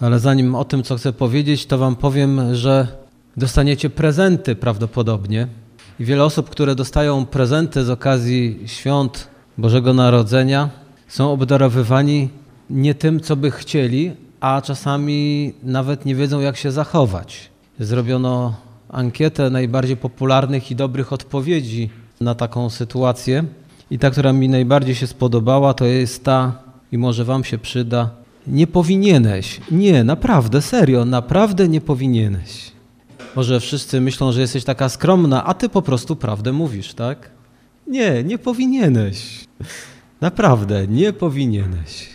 Ale zanim o tym, co chcę powiedzieć, to Wam powiem, że dostaniecie prezenty prawdopodobnie. I wiele osób, które dostają prezenty z okazji świąt Bożego Narodzenia, są obdarowywani nie tym, co by chcieli, a czasami nawet nie wiedzą, jak się zachować. Zrobiono ankietę najbardziej popularnych i dobrych odpowiedzi na taką sytuację. I ta, która mi najbardziej się spodobała, to jest ta, i może Wam się przyda, nie powinieneś. Nie, naprawdę, serio, naprawdę nie powinieneś. Może wszyscy myślą, że jesteś taka skromna, a ty po prostu prawdę mówisz, tak? Nie, nie powinieneś. Naprawdę, nie powinieneś.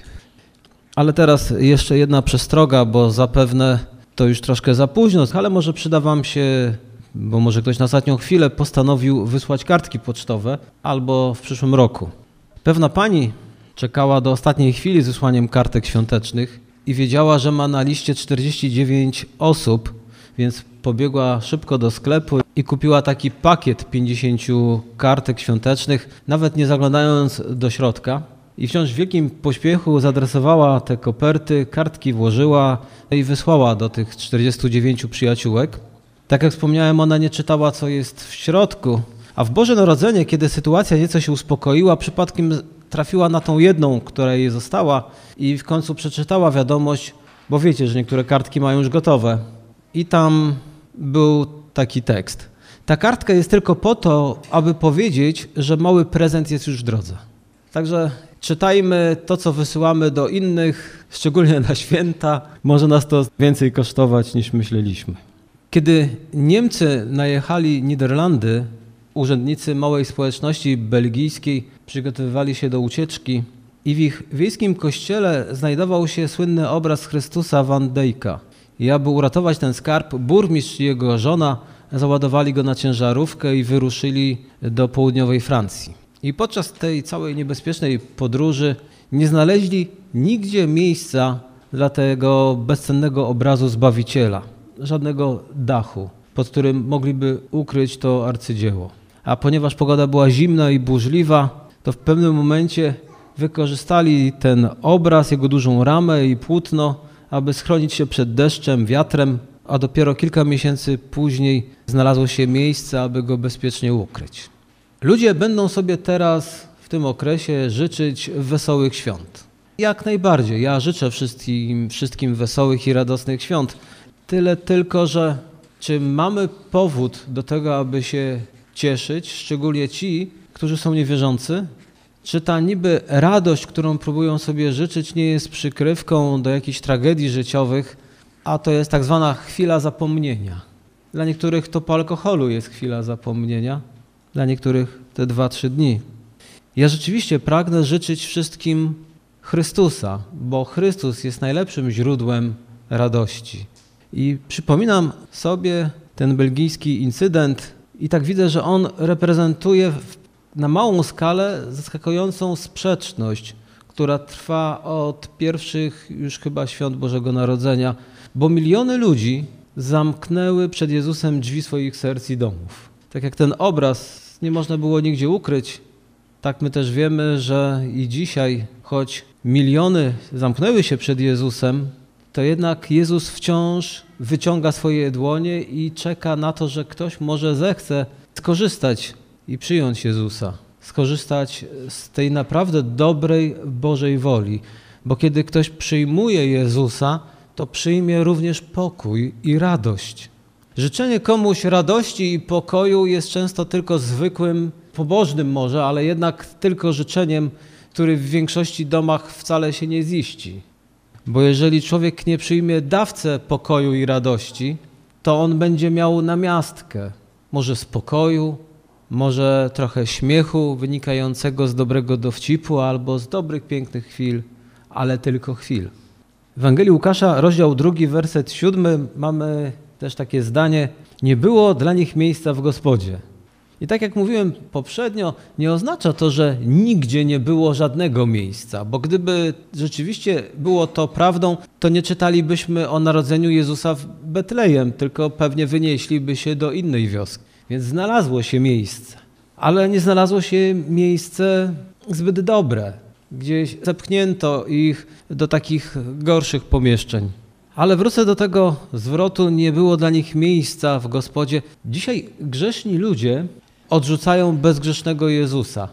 Ale teraz jeszcze jedna przestroga, bo zapewne to już troszkę za późno, ale może przyda Wam się, bo może ktoś na ostatnią chwilę postanowił wysłać kartki pocztowe albo w przyszłym roku. Pewna pani czekała do ostatniej chwili z wysłaniem kartek świątecznych i wiedziała, że ma na liście 49 osób, więc pobiegła szybko do sklepu i kupiła taki pakiet 50 kartek świątecznych, nawet nie zaglądając do środka. I wciąż w wielkim pośpiechu zadresowała te koperty, kartki włożyła i wysłała do tych 49 przyjaciółek. Tak jak wspomniałem, ona nie czytała, co jest w środku. A w Boże Narodzenie, kiedy sytuacja nieco się uspokoiła, przypadkiem trafiła na tą jedną, która jej została i w końcu przeczytała wiadomość, bo wiecie, że niektóre kartki mają już gotowe. I tam był taki tekst. Ta kartka jest tylko po to, aby powiedzieć, że mały prezent jest już w drodze. Także czytajmy to, co wysyłamy do innych, szczególnie na święta. Może nas to więcej kosztować niż myśleliśmy. Kiedy Niemcy najechali Niderlandy, urzędnicy małej społeczności belgijskiej przygotowywali się do ucieczki i w ich wiejskim kościele znajdował się słynny obraz Chrystusa Van Dyka. I aby uratować ten skarb, burmistrz i jego żona załadowali go na ciężarówkę i wyruszyli do południowej Francji. I podczas tej całej niebezpiecznej podróży nie znaleźli nigdzie miejsca dla tego bezcennego obrazu Zbawiciela, żadnego dachu, pod którym mogliby ukryć to arcydzieło. A ponieważ pogoda była zimna i burzliwa, to w pewnym momencie wykorzystali ten obraz, jego dużą ramę i płótno, aby schronić się przed deszczem, wiatrem, a dopiero kilka miesięcy później znalazło się miejsce, aby go bezpiecznie ukryć. Ludzie będą sobie teraz w tym okresie życzyć wesołych świąt. Jak najbardziej. Ja życzę wszystkim, wszystkim wesołych i radosnych świąt. Tyle tylko, że czy mamy powód do tego, aby się cieszyć, szczególnie ci, którzy są niewierzący? Czy ta niby radość, którą próbują sobie życzyć, nie jest przykrywką do jakichś tragedii życiowych, a to jest tak zwana chwila zapomnienia? Dla niektórych to po alkoholu jest chwila zapomnienia, dla niektórych te dwa, trzy dni. Ja rzeczywiście pragnę życzyć wszystkim Chrystusa, bo Chrystus jest najlepszym źródłem radości. I przypominam sobie ten belgijski incydent i tak widzę, że on reprezentuje na małą skalę zaskakującą sprzeczność, która trwa od pierwszych już chyba świąt Bożego Narodzenia, bo miliony ludzi zamknęły przed Jezusem drzwi swoich serc i domów. Tak jak ten obraz nie można było nigdzie ukryć, tak my też wiemy, że i dzisiaj, choć miliony zamknęły się przed Jezusem, to jednak Jezus wciąż wyciąga swoje dłonie i czeka na to, że ktoś może zechce skorzystać i przyjąć Jezusa, skorzystać z tej naprawdę dobrej Bożej woli. Bo kiedy ktoś przyjmuje Jezusa, to przyjmie również pokój i radość. Życzenie komuś radości i pokoju jest często tylko zwykłym, pobożnym może, ale jednak tylko życzeniem, który w większości domach wcale się nie ziści. Bo jeżeli człowiek nie przyjmie dawcę pokoju i radości, to on będzie miał namiastkę, może spokoju, może trochę śmiechu wynikającego z dobrego dowcipu albo z dobrych, pięknych chwil, ale tylko chwil. W Ewangelii Łukasza, rozdział drugi, werset siódmy, mamy też takie zdanie: Nie było dla nich miejsca w gospodzie. I tak jak mówiłem poprzednio, nie oznacza to, że nigdzie nie było żadnego miejsca, bo gdyby rzeczywiście było to prawdą, to nie czytalibyśmy o narodzeniu Jezusa w Betlejem, tylko pewnie wynieśliby się do innej wioski. Więc znalazło się miejsce, ale nie znalazło się miejsce zbyt dobre. Gdzieś zepchnięto ich do takich gorszych pomieszczeń. Ale wrócę do tego zwrotu, nie było dla nich miejsca w Gospodzie. Dzisiaj grzeszni ludzie odrzucają bezgrzesznego Jezusa.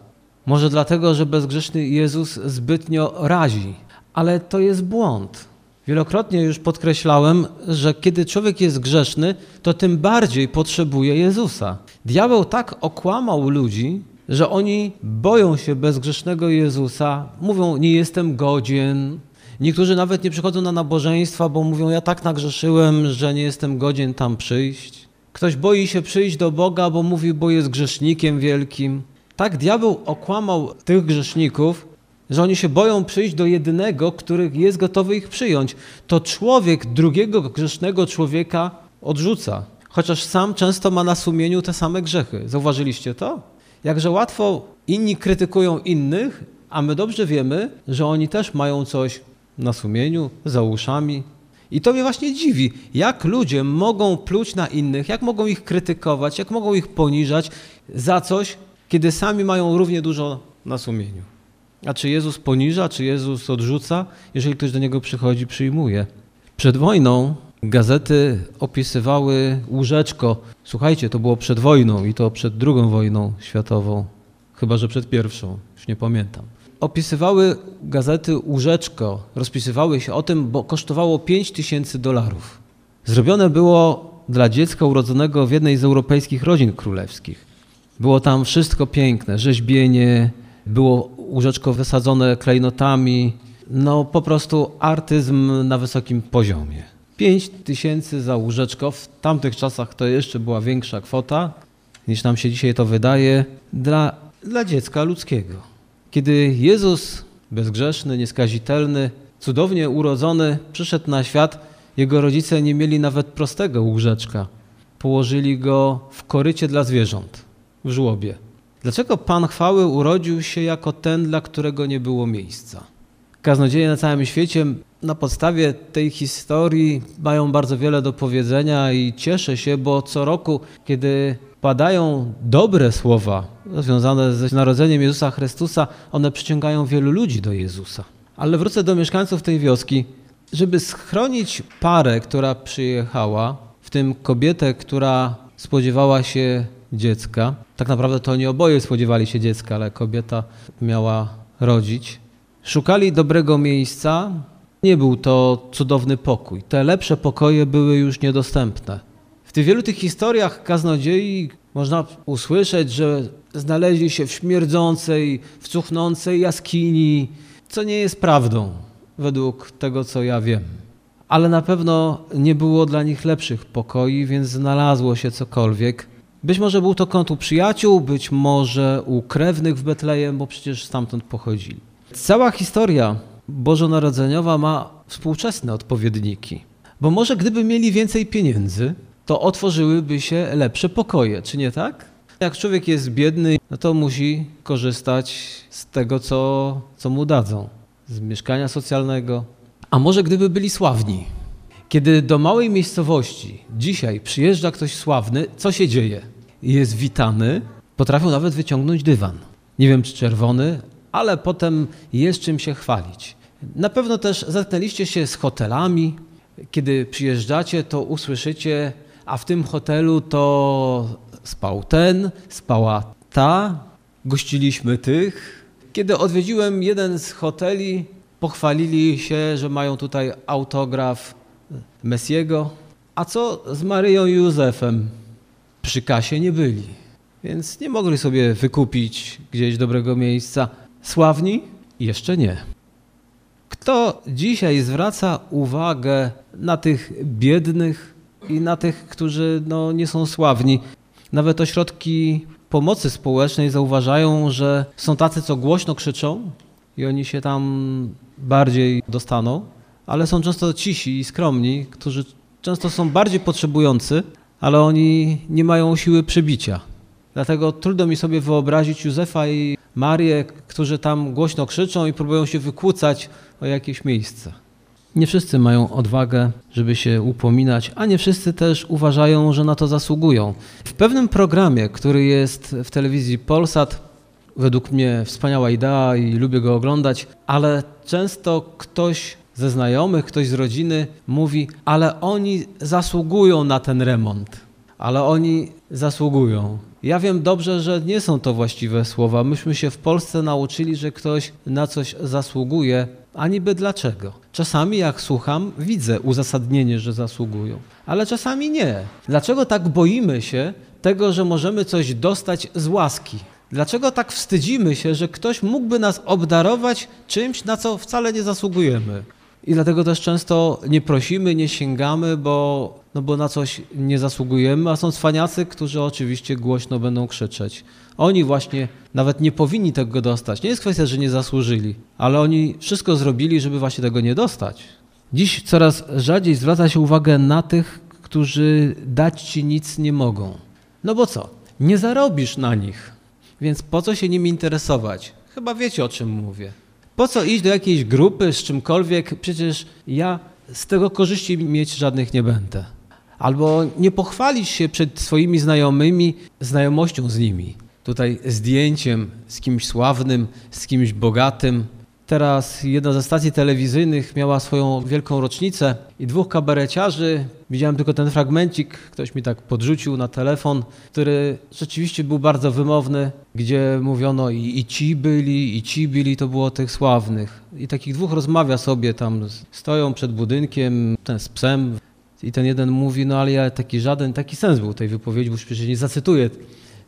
Może dlatego, że bezgrzeszny Jezus zbytnio razi, ale to jest błąd. Wielokrotnie już podkreślałem, że kiedy człowiek jest grzeszny, to tym bardziej potrzebuje Jezusa. Diabeł tak okłamał ludzi, że oni boją się bezgrzesznego Jezusa, mówią: Nie jestem godzien. Niektórzy nawet nie przychodzą na nabożeństwa, bo mówią: Ja tak nagrzeszyłem, że nie jestem godzien tam przyjść. Ktoś boi się przyjść do Boga, bo mówi, bo jest grzesznikiem wielkim. Tak diabeł okłamał tych grzeszników, że oni się boją przyjść do jedynego, który jest gotowy ich przyjąć. To człowiek drugiego grzesznego człowieka odrzuca, chociaż sam często ma na sumieniu te same grzechy. Zauważyliście to? Jakże łatwo inni krytykują innych, a my dobrze wiemy, że oni też mają coś na sumieniu, za uszami. I to mnie właśnie dziwi, jak ludzie mogą pluć na innych, jak mogą ich krytykować, jak mogą ich poniżać za coś, kiedy sami mają równie dużo na sumieniu. A czy Jezus poniża, czy Jezus odrzuca? Jeżeli ktoś do niego przychodzi, przyjmuje. Przed wojną gazety opisywały łóżeczko. Słuchajcie, to było przed wojną i to przed drugą wojną światową. Chyba, że przed pierwszą, już nie pamiętam. Opisywały gazety łóżeczko, rozpisywały się o tym, bo kosztowało 5 tysięcy dolarów. Zrobione było dla dziecka urodzonego w jednej z europejskich rodzin królewskich. Było tam wszystko piękne, rzeźbienie, było łóżeczko wysadzone klejnotami, no po prostu artyzm na wysokim poziomie. 5 tysięcy za łóżeczko, w tamtych czasach to jeszcze była większa kwota niż nam się dzisiaj to wydaje, dla, dla dziecka ludzkiego. Kiedy Jezus, bezgrzeszny, nieskazitelny, cudownie urodzony, przyszedł na świat, jego rodzice nie mieli nawet prostego łóżeczka. Położyli go w korycie dla zwierząt, w żłobie. Dlaczego Pan chwały urodził się jako ten, dla którego nie było miejsca? Kaznodzieje na całym świecie na podstawie tej historii mają bardzo wiele do powiedzenia i cieszę się, bo co roku, kiedy padają dobre słowa związane z narodzeniem Jezusa Chrystusa, one przyciągają wielu ludzi do Jezusa. Ale wrócę do mieszkańców tej wioski, żeby schronić parę, która przyjechała, w tym kobietę, która spodziewała się dziecka. Tak naprawdę to nie oboje spodziewali się dziecka, ale kobieta miała rodzić. Szukali dobrego miejsca. Nie był to cudowny pokój. Te lepsze pokoje były już niedostępne. W tych wielu tych historiach kaznodziei można usłyszeć, że znaleźli się w śmierdzącej, w cuchnącej jaskini, co nie jest prawdą, według tego, co ja wiem. Ale na pewno nie było dla nich lepszych pokoi, więc znalazło się cokolwiek. Być może był to kąt u przyjaciół, być może u krewnych w Betlejem, bo przecież stamtąd pochodzili. Cała historia bożonarodzeniowa ma współczesne odpowiedniki. Bo może gdyby mieli więcej pieniędzy, to otworzyłyby się lepsze pokoje, czy nie tak? Jak człowiek jest biedny, no to musi korzystać z tego, co, co mu dadzą, z mieszkania socjalnego. A może gdyby byli sławni, kiedy do małej miejscowości dzisiaj przyjeżdża ktoś sławny, co się dzieje? Jest witany, potrafią nawet wyciągnąć dywan. Nie wiem, czy czerwony, ale potem jest czym się chwalić. Na pewno też zetknęliście się z hotelami. Kiedy przyjeżdżacie, to usłyszycie, a w tym hotelu to spał ten, spała ta, gościliśmy tych. Kiedy odwiedziłem jeden z hoteli, pochwalili się, że mają tutaj autograf Messiego. A co z Maryją i Józefem? Przy kasie nie byli, więc nie mogli sobie wykupić gdzieś dobrego miejsca. Sławni? Jeszcze nie. Kto dzisiaj zwraca uwagę na tych biednych i na tych, którzy no, nie są sławni? Nawet ośrodki pomocy społecznej zauważają, że są tacy, co głośno krzyczą i oni się tam bardziej dostaną, ale są często cisi i skromni, którzy często są bardziej potrzebujący, ale oni nie mają siły przebicia. Dlatego trudno mi sobie wyobrazić Józefa i Marię, którzy tam głośno krzyczą i próbują się wykłócać o jakieś miejsce. Nie wszyscy mają odwagę, żeby się upominać, a nie wszyscy też uważają, że na to zasługują. W pewnym programie, który jest w telewizji Polsat, według mnie wspaniała idea i lubię go oglądać, ale często ktoś ze znajomych, ktoś z rodziny mówi, ale oni zasługują na ten remont, ale oni zasługują. Ja wiem dobrze, że nie są to właściwe słowa. Myśmy się w Polsce nauczyli, że ktoś na coś zasługuje, a niby dlaczego. Czasami jak słucham, widzę uzasadnienie, że zasługują, ale czasami nie. Dlaczego tak boimy się tego, że możemy coś dostać z łaski? Dlaczego tak wstydzimy się, że ktoś mógłby nas obdarować czymś, na co wcale nie zasługujemy? I dlatego też często nie prosimy, nie sięgamy, bo, no bo na coś nie zasługujemy, a są cwaniacy, którzy oczywiście głośno będą krzyczeć. Oni właśnie nawet nie powinni tego dostać. Nie jest kwestia, że nie zasłużyli, ale oni wszystko zrobili, żeby właśnie tego nie dostać. Dziś coraz rzadziej zwraca się uwagę na tych, którzy dać ci nic nie mogą. No bo co? Nie zarobisz na nich, więc po co się nimi interesować? Chyba wiecie o czym mówię. Po co iść do jakiejś grupy z czymkolwiek? Przecież ja z tego korzyści mieć żadnych nie będę. Albo nie pochwalić się przed swoimi znajomymi znajomością z nimi. Tutaj zdjęciem z kimś sławnym, z kimś bogatym, Teraz jedna ze stacji telewizyjnych miała swoją wielką rocznicę i dwóch kabareciarzy, widziałem tylko ten fragmencik, ktoś mi tak podrzucił na telefon, który rzeczywiście był bardzo wymowny, gdzie mówiono i, i ci byli, i ci byli, to było tych sławnych. I takich dwóch rozmawia sobie tam, stoją przed budynkiem, ten z psem. I ten jeden mówi, no ale ja taki żaden, taki sens był tej wypowiedzi, bo przecież nie zacytuję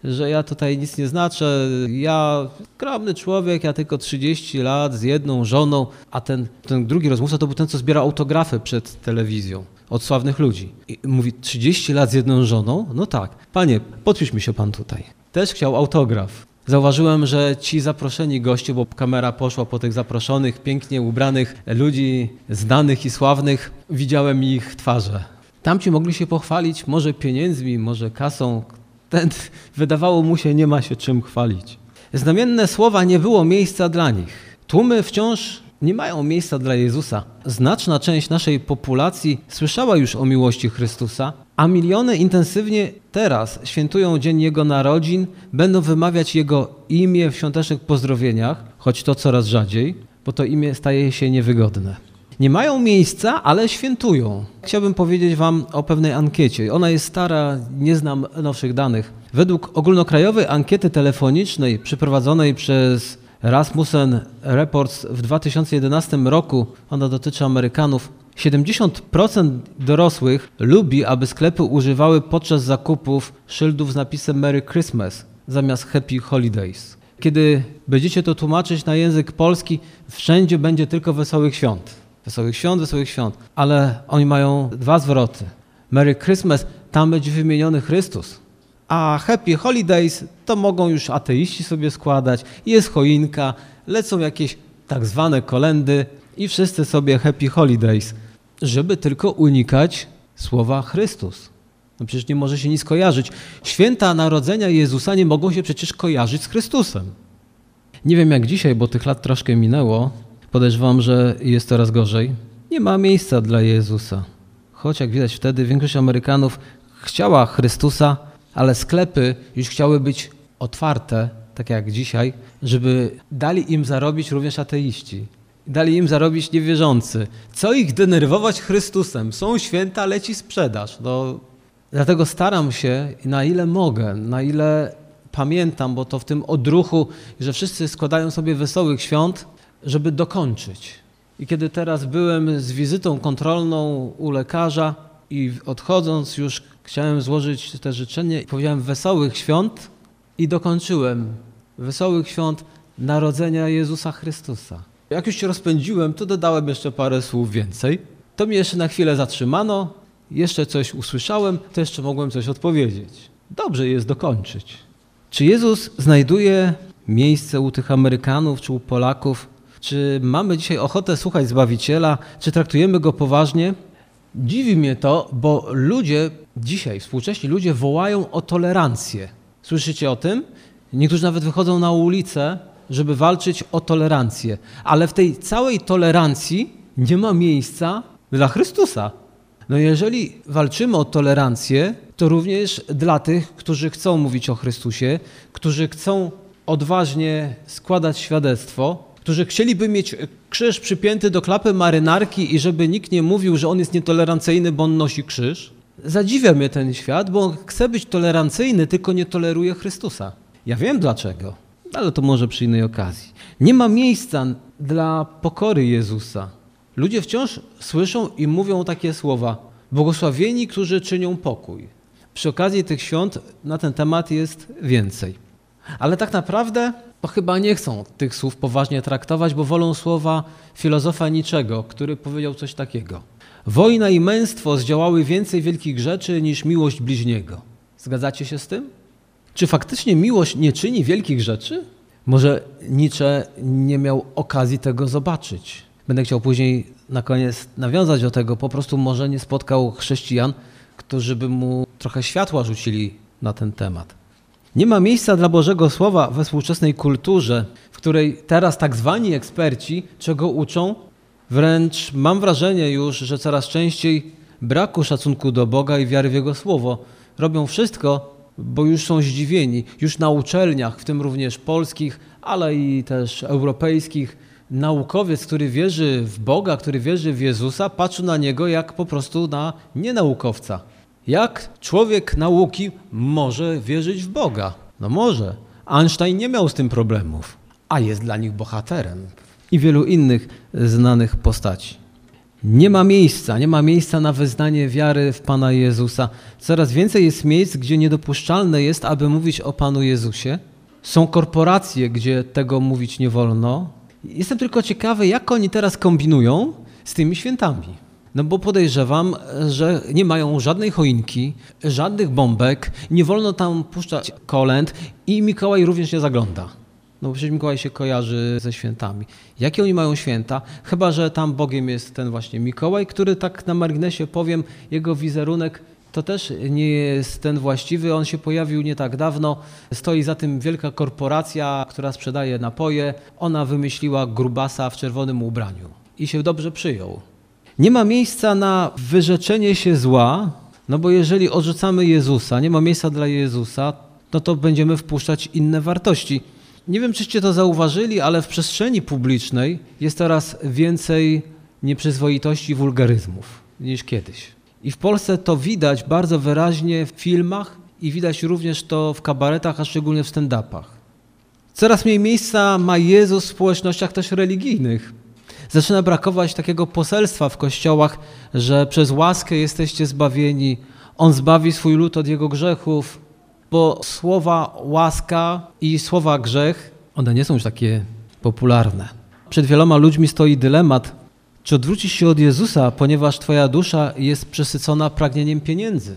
że ja tutaj nic nie znaczę, ja skromny człowiek, ja tylko 30 lat z jedną żoną, a ten, ten drugi rozmówca to był ten, co zbiera autografy przed telewizją od sławnych ludzi. I mówi, 30 lat z jedną żoną? No tak. Panie, podpisz mi się pan tutaj. Też chciał autograf. Zauważyłem, że ci zaproszeni goście, bo kamera poszła po tych zaproszonych, pięknie ubranych ludzi, znanych i sławnych, widziałem ich twarze. Tamci mogli się pochwalić może pieniędzmi, może kasą, ten, wydawało mu się, nie ma się czym chwalić. Znamienne słowa nie było miejsca dla nich. Tłumy wciąż nie mają miejsca dla Jezusa. Znaczna część naszej populacji słyszała już o miłości Chrystusa, a miliony intensywnie teraz świętują dzień Jego narodzin, będą wymawiać Jego imię w świątecznych pozdrowieniach, choć to coraz rzadziej, bo to imię staje się niewygodne nie mają miejsca, ale świętują. Chciałbym powiedzieć Wam o pewnej ankiecie. Ona jest stara, nie znam nowszych danych. Według ogólnokrajowej ankiety telefonicznej przeprowadzonej przez Rasmussen Reports w 2011 roku, ona dotyczy Amerykanów, 70% dorosłych lubi, aby sklepy używały podczas zakupów szyldów z napisem Merry Christmas zamiast Happy Holidays. Kiedy będziecie to tłumaczyć na język polski, wszędzie będzie tylko wesołych świąt. Wesołych świąt, wesołych świąt. Ale oni mają dwa zwroty. Merry Christmas, tam będzie wymieniony Chrystus. A Happy Holidays to mogą już ateiści sobie składać. Jest choinka, lecą jakieś tak zwane kolendy i wszyscy sobie Happy Holidays, żeby tylko unikać słowa Chrystus. No przecież nie może się nic kojarzyć. Święta Narodzenia Jezusa nie mogą się przecież kojarzyć z Chrystusem. Nie wiem jak dzisiaj, bo tych lat troszkę minęło, Podejrzewam, że jest coraz gorzej. Nie ma miejsca dla Jezusa. Choć jak widać wtedy większość Amerykanów chciała Chrystusa, ale sklepy już chciały być otwarte, tak jak dzisiaj, żeby dali im zarobić również ateiści. Dali im zarobić niewierzący. Co ich denerwować Chrystusem? Są święta, leci sprzedaż. No, dlatego staram się, na ile mogę, na ile pamiętam, bo to w tym odruchu, że wszyscy składają sobie wesołych świąt, żeby dokończyć. I kiedy teraz byłem z wizytą kontrolną u lekarza i odchodząc już chciałem złożyć te życzenie, powiedziałem wesołych świąt i dokończyłem wesołych świąt narodzenia Jezusa Chrystusa. Jak już się rozpędziłem, to dodałem jeszcze parę słów więcej. To mnie jeszcze na chwilę zatrzymano, jeszcze coś usłyszałem, to jeszcze mogłem coś odpowiedzieć. Dobrze jest dokończyć. Czy Jezus znajduje miejsce u tych Amerykanów czy u Polaków, czy mamy dzisiaj ochotę słuchać Zbawiciela? Czy traktujemy Go poważnie? Dziwi mnie to, bo ludzie dzisiaj, współcześni ludzie wołają o tolerancję. Słyszycie o tym? Niektórzy nawet wychodzą na ulicę, żeby walczyć o tolerancję. Ale w tej całej tolerancji nie ma miejsca dla Chrystusa. No jeżeli walczymy o tolerancję, to również dla tych, którzy chcą mówić o Chrystusie, którzy chcą odważnie składać świadectwo, którzy chcieliby mieć krzyż przypięty do klapy marynarki i żeby nikt nie mówił, że on jest nietolerancyjny, bo on nosi krzyż. Zadziwia mnie ten świat, bo on chce być tolerancyjny, tylko nie toleruje Chrystusa. Ja wiem dlaczego, ale to może przy innej okazji. Nie ma miejsca dla pokory Jezusa. Ludzie wciąż słyszą i mówią takie słowa: Błogosławieni, którzy czynią pokój. Przy okazji tych świąt na ten temat jest więcej. Ale tak naprawdę to chyba nie chcą tych słów poważnie traktować, bo wolą słowa filozofa niczego, który powiedział coś takiego. Wojna i męstwo zdziałały więcej wielkich rzeczy niż miłość bliźniego. Zgadzacie się z tym? Czy faktycznie miłość nie czyni wielkich rzeczy? Może Nietzsche nie miał okazji tego zobaczyć. Będę chciał później na koniec nawiązać do tego. Po prostu może nie spotkał chrześcijan, którzy by mu trochę światła rzucili na ten temat. Nie ma miejsca dla Bożego Słowa we współczesnej kulturze, w której teraz tak zwani eksperci czego uczą? Wręcz mam wrażenie już, że coraz częściej braku szacunku do Boga i wiary w Jego Słowo. Robią wszystko, bo już są zdziwieni. Już na uczelniach, w tym również polskich, ale i też europejskich, naukowiec, który wierzy w Boga, który wierzy w Jezusa, patrzy na Niego jak po prostu na nienaukowca. Jak człowiek nauki może wierzyć w Boga? No może. Einstein nie miał z tym problemów, a jest dla nich bohaterem i wielu innych znanych postaci. Nie ma miejsca, nie ma miejsca na wyznanie wiary w Pana Jezusa. Coraz więcej jest miejsc, gdzie niedopuszczalne jest, aby mówić o Panu Jezusie. Są korporacje, gdzie tego mówić nie wolno. Jestem tylko ciekawy, jak oni teraz kombinują z tymi świętami. No bo podejrzewam, że nie mają żadnej choinki, żadnych bombek, nie wolno tam puszczać kolęd i Mikołaj również nie zagląda. No bo przecież Mikołaj się kojarzy ze świętami. Jakie oni mają święta? Chyba, że tam Bogiem jest ten właśnie Mikołaj, który tak na marginesie powiem, jego wizerunek to też nie jest ten właściwy. On się pojawił nie tak dawno. Stoi za tym wielka korporacja, która sprzedaje napoje. Ona wymyśliła grubasa w czerwonym ubraniu i się dobrze przyjął. Nie ma miejsca na wyrzeczenie się zła, no bo jeżeli odrzucamy Jezusa, nie ma miejsca dla Jezusa, no to będziemy wpuszczać inne wartości. Nie wiem, czyście to zauważyli, ale w przestrzeni publicznej jest coraz więcej nieprzyzwoitości wulgaryzmów niż kiedyś. I w Polsce to widać bardzo wyraźnie w filmach i widać również to w kabaretach, a szczególnie w stand-upach. Coraz mniej miejsca ma Jezus w społecznościach też religijnych zaczyna brakować takiego poselstwa w kościołach, że przez łaskę jesteście zbawieni, On zbawi swój lud od jego grzechów, bo słowa łaska i słowa grzech, one nie są już takie popularne. Przed wieloma ludźmi stoi dylemat, czy odwrócić się od Jezusa, ponieważ twoja dusza jest przesycona pragnieniem pieniędzy.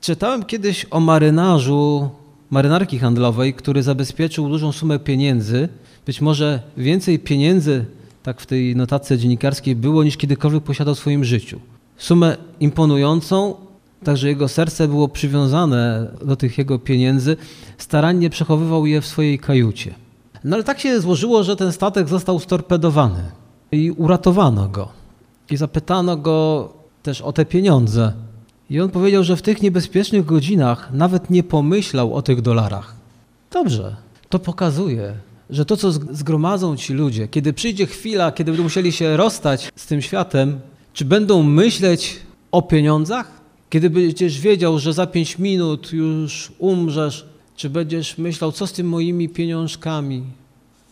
Czytałem kiedyś o marynarzu marynarki handlowej, który zabezpieczył dużą sumę pieniędzy, być może więcej pieniędzy tak w tej notatce dziennikarskiej było, niż kiedykolwiek posiadał w swoim życiu. Sumę imponującą, także jego serce było przywiązane do tych jego pieniędzy, starannie przechowywał je w swojej kajucie. No ale tak się złożyło, że ten statek został storpedowany i uratowano go. I zapytano go też o te pieniądze. I on powiedział, że w tych niebezpiecznych godzinach nawet nie pomyślał o tych dolarach. Dobrze, to pokazuje, że to, co zgromadzą ci ludzie, kiedy przyjdzie chwila, kiedy będą musieli się rozstać z tym światem, czy będą myśleć o pieniądzach? Kiedy będziesz wiedział, że za pięć minut już umrzesz, czy będziesz myślał, co z tym moimi pieniążkami?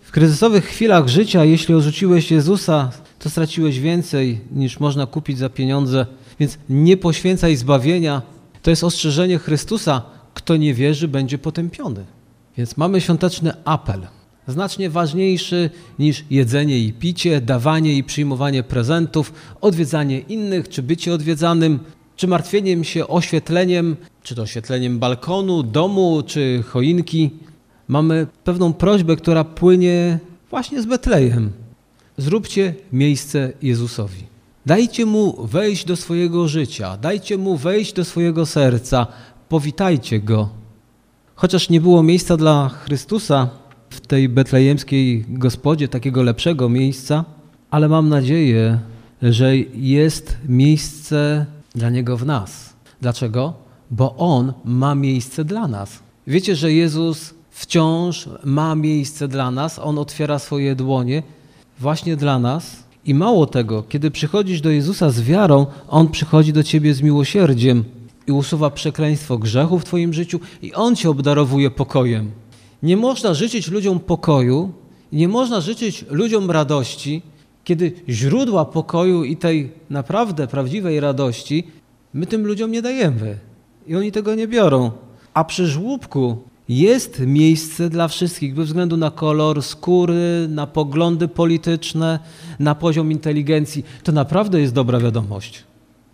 W kryzysowych chwilach życia, jeśli odrzuciłeś Jezusa, to straciłeś więcej niż można kupić za pieniądze, więc nie poświęcaj zbawienia. To jest ostrzeżenie Chrystusa. Kto nie wierzy, będzie potępiony. Więc mamy świąteczny apel znacznie ważniejszy niż jedzenie i picie, dawanie i przyjmowanie prezentów, odwiedzanie innych, czy bycie odwiedzanym, czy martwieniem się oświetleniem, czy to oświetleniem balkonu, domu, czy choinki. Mamy pewną prośbę, która płynie właśnie z Betlejem. Zróbcie miejsce Jezusowi. Dajcie mu wejść do swojego życia, dajcie mu wejść do swojego serca, powitajcie go. Chociaż nie było miejsca dla Chrystusa, w tej betlejemskiej gospodzie takiego lepszego miejsca, ale mam nadzieję, że jest miejsce dla Niego w nas. Dlaczego? Bo On ma miejsce dla nas. Wiecie, że Jezus wciąż ma miejsce dla nas. On otwiera swoje dłonie właśnie dla nas. I mało tego, kiedy przychodzisz do Jezusa z wiarą, On przychodzi do ciebie z miłosierdziem i usuwa przekleństwo grzechu w twoim życiu i On cię obdarowuje pokojem. Nie można życzyć ludziom pokoju, nie można życzyć ludziom radości, kiedy źródła pokoju i tej naprawdę prawdziwej radości my tym ludziom nie dajemy i oni tego nie biorą. A przy żłóbku jest miejsce dla wszystkich, bez względu na kolor skóry, na poglądy polityczne, na poziom inteligencji. To naprawdę jest dobra wiadomość,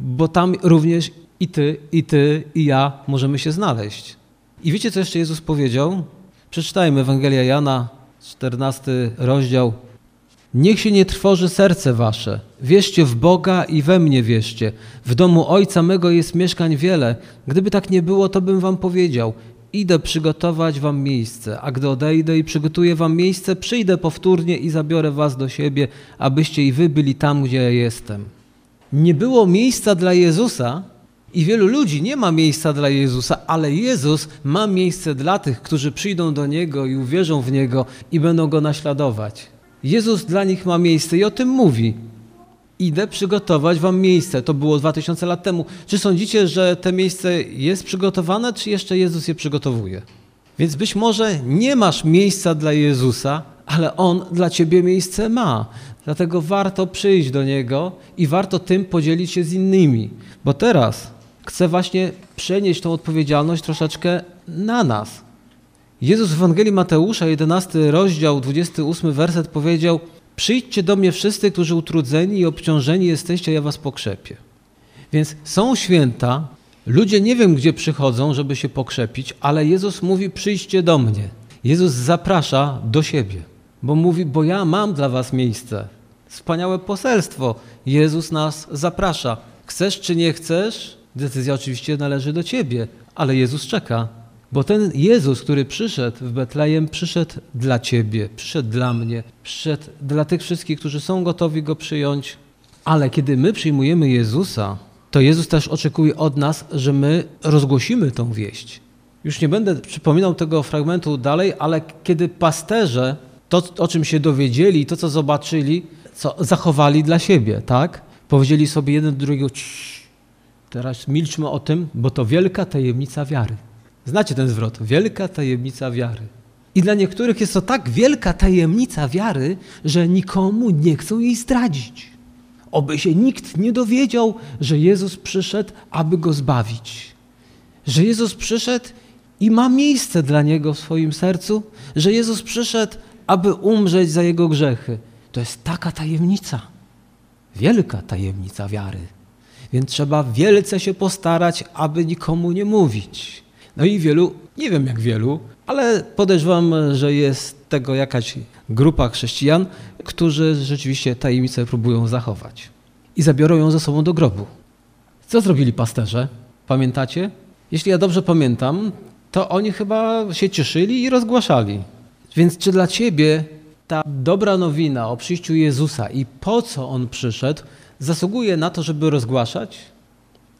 bo tam również i ty, i ty, i ja możemy się znaleźć. I wiecie, co jeszcze Jezus powiedział? Przeczytajmy Ewangelia Jana, 14 rozdział. Niech się nie trwoży serce wasze. Wierzcie w Boga i we mnie wierzcie. W domu Ojca mego jest mieszkań wiele. Gdyby tak nie było, to bym wam powiedział. Idę przygotować wam miejsce, a gdy odejdę i przygotuję wam miejsce, przyjdę powtórnie i zabiorę was do siebie, abyście i wy byli tam, gdzie ja jestem. Nie było miejsca dla Jezusa i wielu ludzi nie ma miejsca dla Jezusa, ale Jezus ma miejsce dla tych, którzy przyjdą do Niego i uwierzą w Niego i będą Go naśladować. Jezus dla nich ma miejsce i o tym mówi. Idę przygotować wam miejsce. To było 2000 lat temu. Czy sądzicie, że to miejsce jest przygotowane, czy jeszcze Jezus je przygotowuje? Więc być może nie masz miejsca dla Jezusa, ale On dla ciebie miejsce ma. Dlatego warto przyjść do Niego i warto tym podzielić się z innymi. Bo teraz chcę właśnie przenieść tą odpowiedzialność troszeczkę na nas. Jezus w Ewangelii Mateusza, 11 rozdział, 28 werset powiedział Przyjdźcie do mnie wszyscy, którzy utrudzeni i obciążeni jesteście, ja was pokrzepię. Więc są święta, ludzie nie wiem gdzie przychodzą, żeby się pokrzepić, ale Jezus mówi przyjdźcie do mnie. Jezus zaprasza do siebie, bo mówi, bo ja mam dla was miejsce. Wspaniałe poselstwo. Jezus nas zaprasza. Chcesz czy nie chcesz? Decyzja oczywiście należy do ciebie, ale Jezus czeka. Bo ten Jezus, który przyszedł w Betlejem, przyszedł dla Ciebie, przyszedł dla mnie, przyszedł dla tych wszystkich, którzy są gotowi Go przyjąć. Ale kiedy my przyjmujemy Jezusa, to Jezus też oczekuje od nas, że my rozgłosimy tą wieść. Już nie będę przypominał tego fragmentu dalej, ale kiedy pasterze to, o czym się dowiedzieli, to, co zobaczyli, co zachowali dla siebie, tak? Powiedzieli sobie jeden drugiego, teraz milczmy o tym, bo to wielka tajemnica wiary. Znacie ten zwrot. Wielka tajemnica wiary. I dla niektórych jest to tak wielka tajemnica wiary, że nikomu nie chcą jej zdradzić. Oby się nikt nie dowiedział, że Jezus przyszedł, aby go zbawić. Że Jezus przyszedł i ma miejsce dla niego w swoim sercu, że Jezus przyszedł, aby umrzeć za jego grzechy. To jest taka tajemnica, wielka tajemnica wiary. Więc trzeba wielce się postarać, aby nikomu nie mówić. No i wielu, nie wiem jak wielu, ale podejrzewam, że jest tego jakaś grupa chrześcijan, którzy rzeczywiście tajemnicę próbują zachować. I zabiorą ją ze sobą do grobu. Co zrobili pasterze? Pamiętacie? Jeśli ja dobrze pamiętam, to oni chyba się cieszyli i rozgłaszali. Więc czy dla ciebie ta dobra nowina o przyjściu Jezusa i po co On przyszedł, zasługuje na to, żeby rozgłaszać?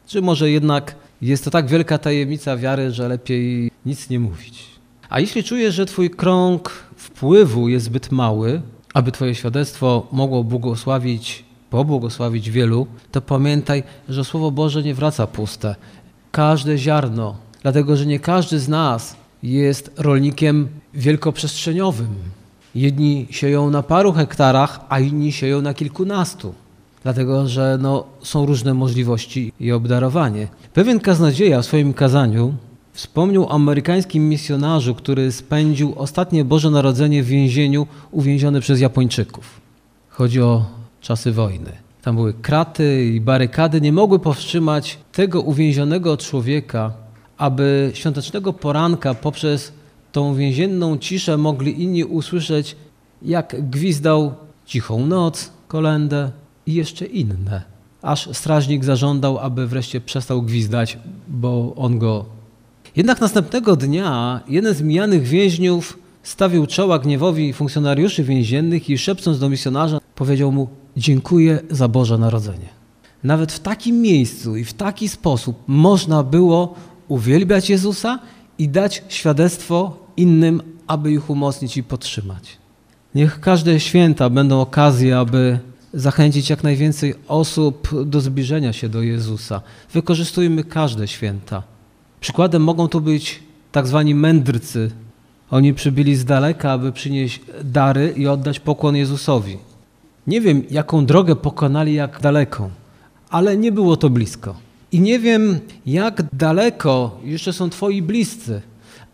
Czy może jednak jest to tak wielka tajemnica wiary, że lepiej nic nie mówić. A jeśli czujesz, że twój krąg wpływu jest zbyt mały, aby twoje świadectwo mogło błogosławić, pobłogosławić wielu, to pamiętaj, że Słowo Boże nie wraca puste. Każde ziarno, dlatego że nie każdy z nas jest rolnikiem wielkoprzestrzeniowym. Jedni sieją na paru hektarach, a inni sieją na kilkunastu dlatego że no, są różne możliwości i obdarowanie. Pewien kaznodzieja w swoim kazaniu wspomniał o amerykańskim misjonarzu, który spędził ostatnie Boże Narodzenie w więzieniu uwięziony przez Japończyków. Chodzi o czasy wojny. Tam były kraty i barykady, nie mogły powstrzymać tego uwięzionego człowieka, aby świątecznego poranka poprzez tą więzienną ciszę mogli inni usłyszeć, jak gwizdał cichą noc, kolendę, i jeszcze inne. Aż strażnik zażądał, aby wreszcie przestał gwizdać, bo on go. Jednak następnego dnia jeden z mijanych więźniów stawił czoła gniewowi funkcjonariuszy więziennych i szepcząc do misjonarza powiedział mu: Dziękuję za Boże Narodzenie. Nawet w takim miejscu i w taki sposób można było uwielbiać Jezusa i dać świadectwo innym, aby ich umocnić i podtrzymać. Niech każde święta będą okazje, aby zachęcić jak najwięcej osób do zbliżenia się do Jezusa. Wykorzystujmy każde święta. Przykładem mogą tu być tak zwani mędrcy. Oni przybyli z daleka, aby przynieść dary i oddać pokłon Jezusowi. Nie wiem, jaką drogę pokonali, jak daleką, ale nie było to blisko. I nie wiem, jak daleko jeszcze są Twoi bliscy,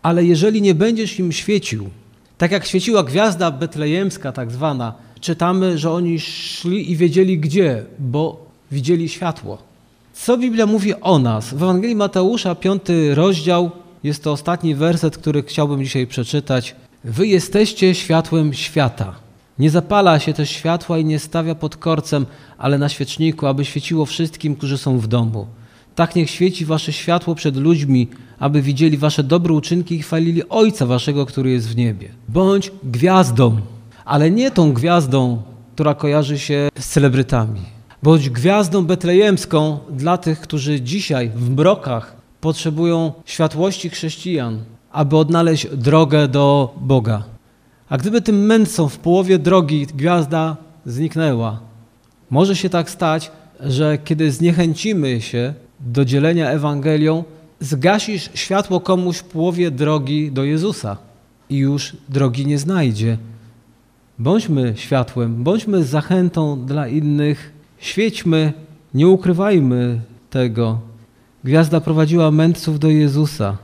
ale jeżeli nie będziesz im świecił, tak jak świeciła gwiazda betlejemska, tak zwana, czytamy, że oni szli i wiedzieli gdzie, bo widzieli światło. Co Biblia mówi o nas? W Ewangelii Mateusza, piąty rozdział, jest to ostatni werset, który chciałbym dzisiaj przeczytać. Wy jesteście światłem świata. Nie zapala się też światła i nie stawia pod korcem, ale na świeczniku, aby świeciło wszystkim, którzy są w domu. Tak niech świeci wasze światło przed ludźmi, aby widzieli wasze dobre uczynki i chwalili Ojca waszego, który jest w niebie. Bądź gwiazdą, ale nie tą gwiazdą, która kojarzy się z celebrytami. Bądź gwiazdą betlejemską dla tych, którzy dzisiaj w mrokach potrzebują światłości chrześcijan, aby odnaleźć drogę do Boga. A gdyby tym mędrcom w połowie drogi gwiazda zniknęła, może się tak stać, że kiedy zniechęcimy się do dzielenia Ewangelią, zgasisz światło komuś w połowie drogi do Jezusa i już drogi nie znajdzie. Bądźmy światłem, bądźmy zachętą dla innych, świećmy, nie ukrywajmy tego. Gwiazda prowadziła mędrców do Jezusa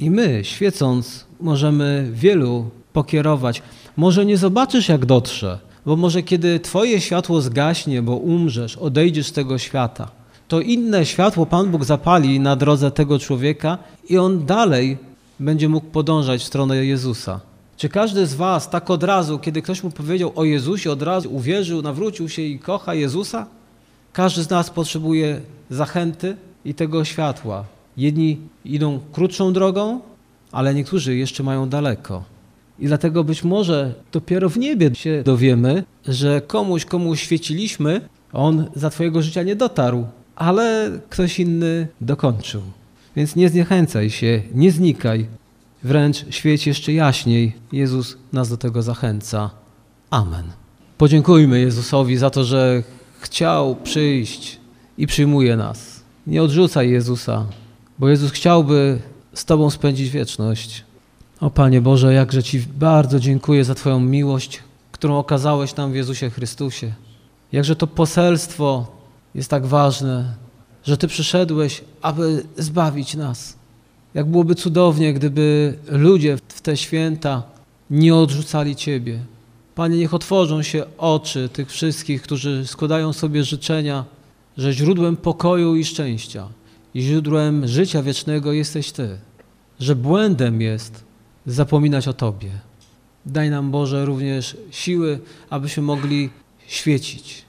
i my, świecąc, możemy wielu pokierować. Może nie zobaczysz, jak dotrze, bo może kiedy Twoje światło zgaśnie, bo umrzesz, odejdziesz z tego świata, to inne światło Pan Bóg zapali na drodze tego człowieka i on dalej będzie mógł podążać w stronę Jezusa. Czy każdy z Was tak od razu, kiedy ktoś mu powiedział o Jezusie, od razu uwierzył, nawrócił się i kocha Jezusa? Każdy z nas potrzebuje zachęty i tego światła. Jedni idą krótszą drogą, ale niektórzy jeszcze mają daleko. I dlatego być może dopiero w niebie się dowiemy, że komuś, komu świeciliśmy, on za Twojego życia nie dotarł, ale ktoś inny dokończył. Więc nie zniechęcaj się, nie znikaj, wręcz świeć jeszcze jaśniej. Jezus nas do tego zachęca. Amen. Podziękujmy Jezusowi za to, że chciał przyjść i przyjmuje nas. Nie odrzucaj Jezusa, bo Jezus chciałby z Tobą spędzić wieczność. O Panie Boże, jakże Ci bardzo dziękuję za Twoją miłość, którą okazałeś nam w Jezusie Chrystusie. Jakże to poselstwo jest tak ważne, że Ty przyszedłeś, aby zbawić nas. Jak byłoby cudownie, gdyby ludzie w te święta nie odrzucali Ciebie. Panie, niech otworzą się oczy tych wszystkich, którzy składają sobie życzenia, że źródłem pokoju i szczęścia i źródłem życia wiecznego jesteś Ty, że błędem jest zapominać o Tobie. Daj nam, Boże, również siły, abyśmy mogli świecić.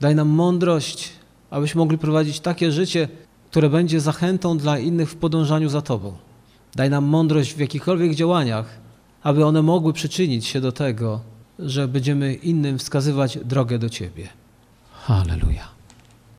Daj nam mądrość, abyśmy mogli prowadzić takie życie, które będzie zachętą dla innych w podążaniu za Tobą. Daj nam mądrość w jakichkolwiek działaniach, aby one mogły przyczynić się do tego, że będziemy innym wskazywać drogę do Ciebie. Halleluja.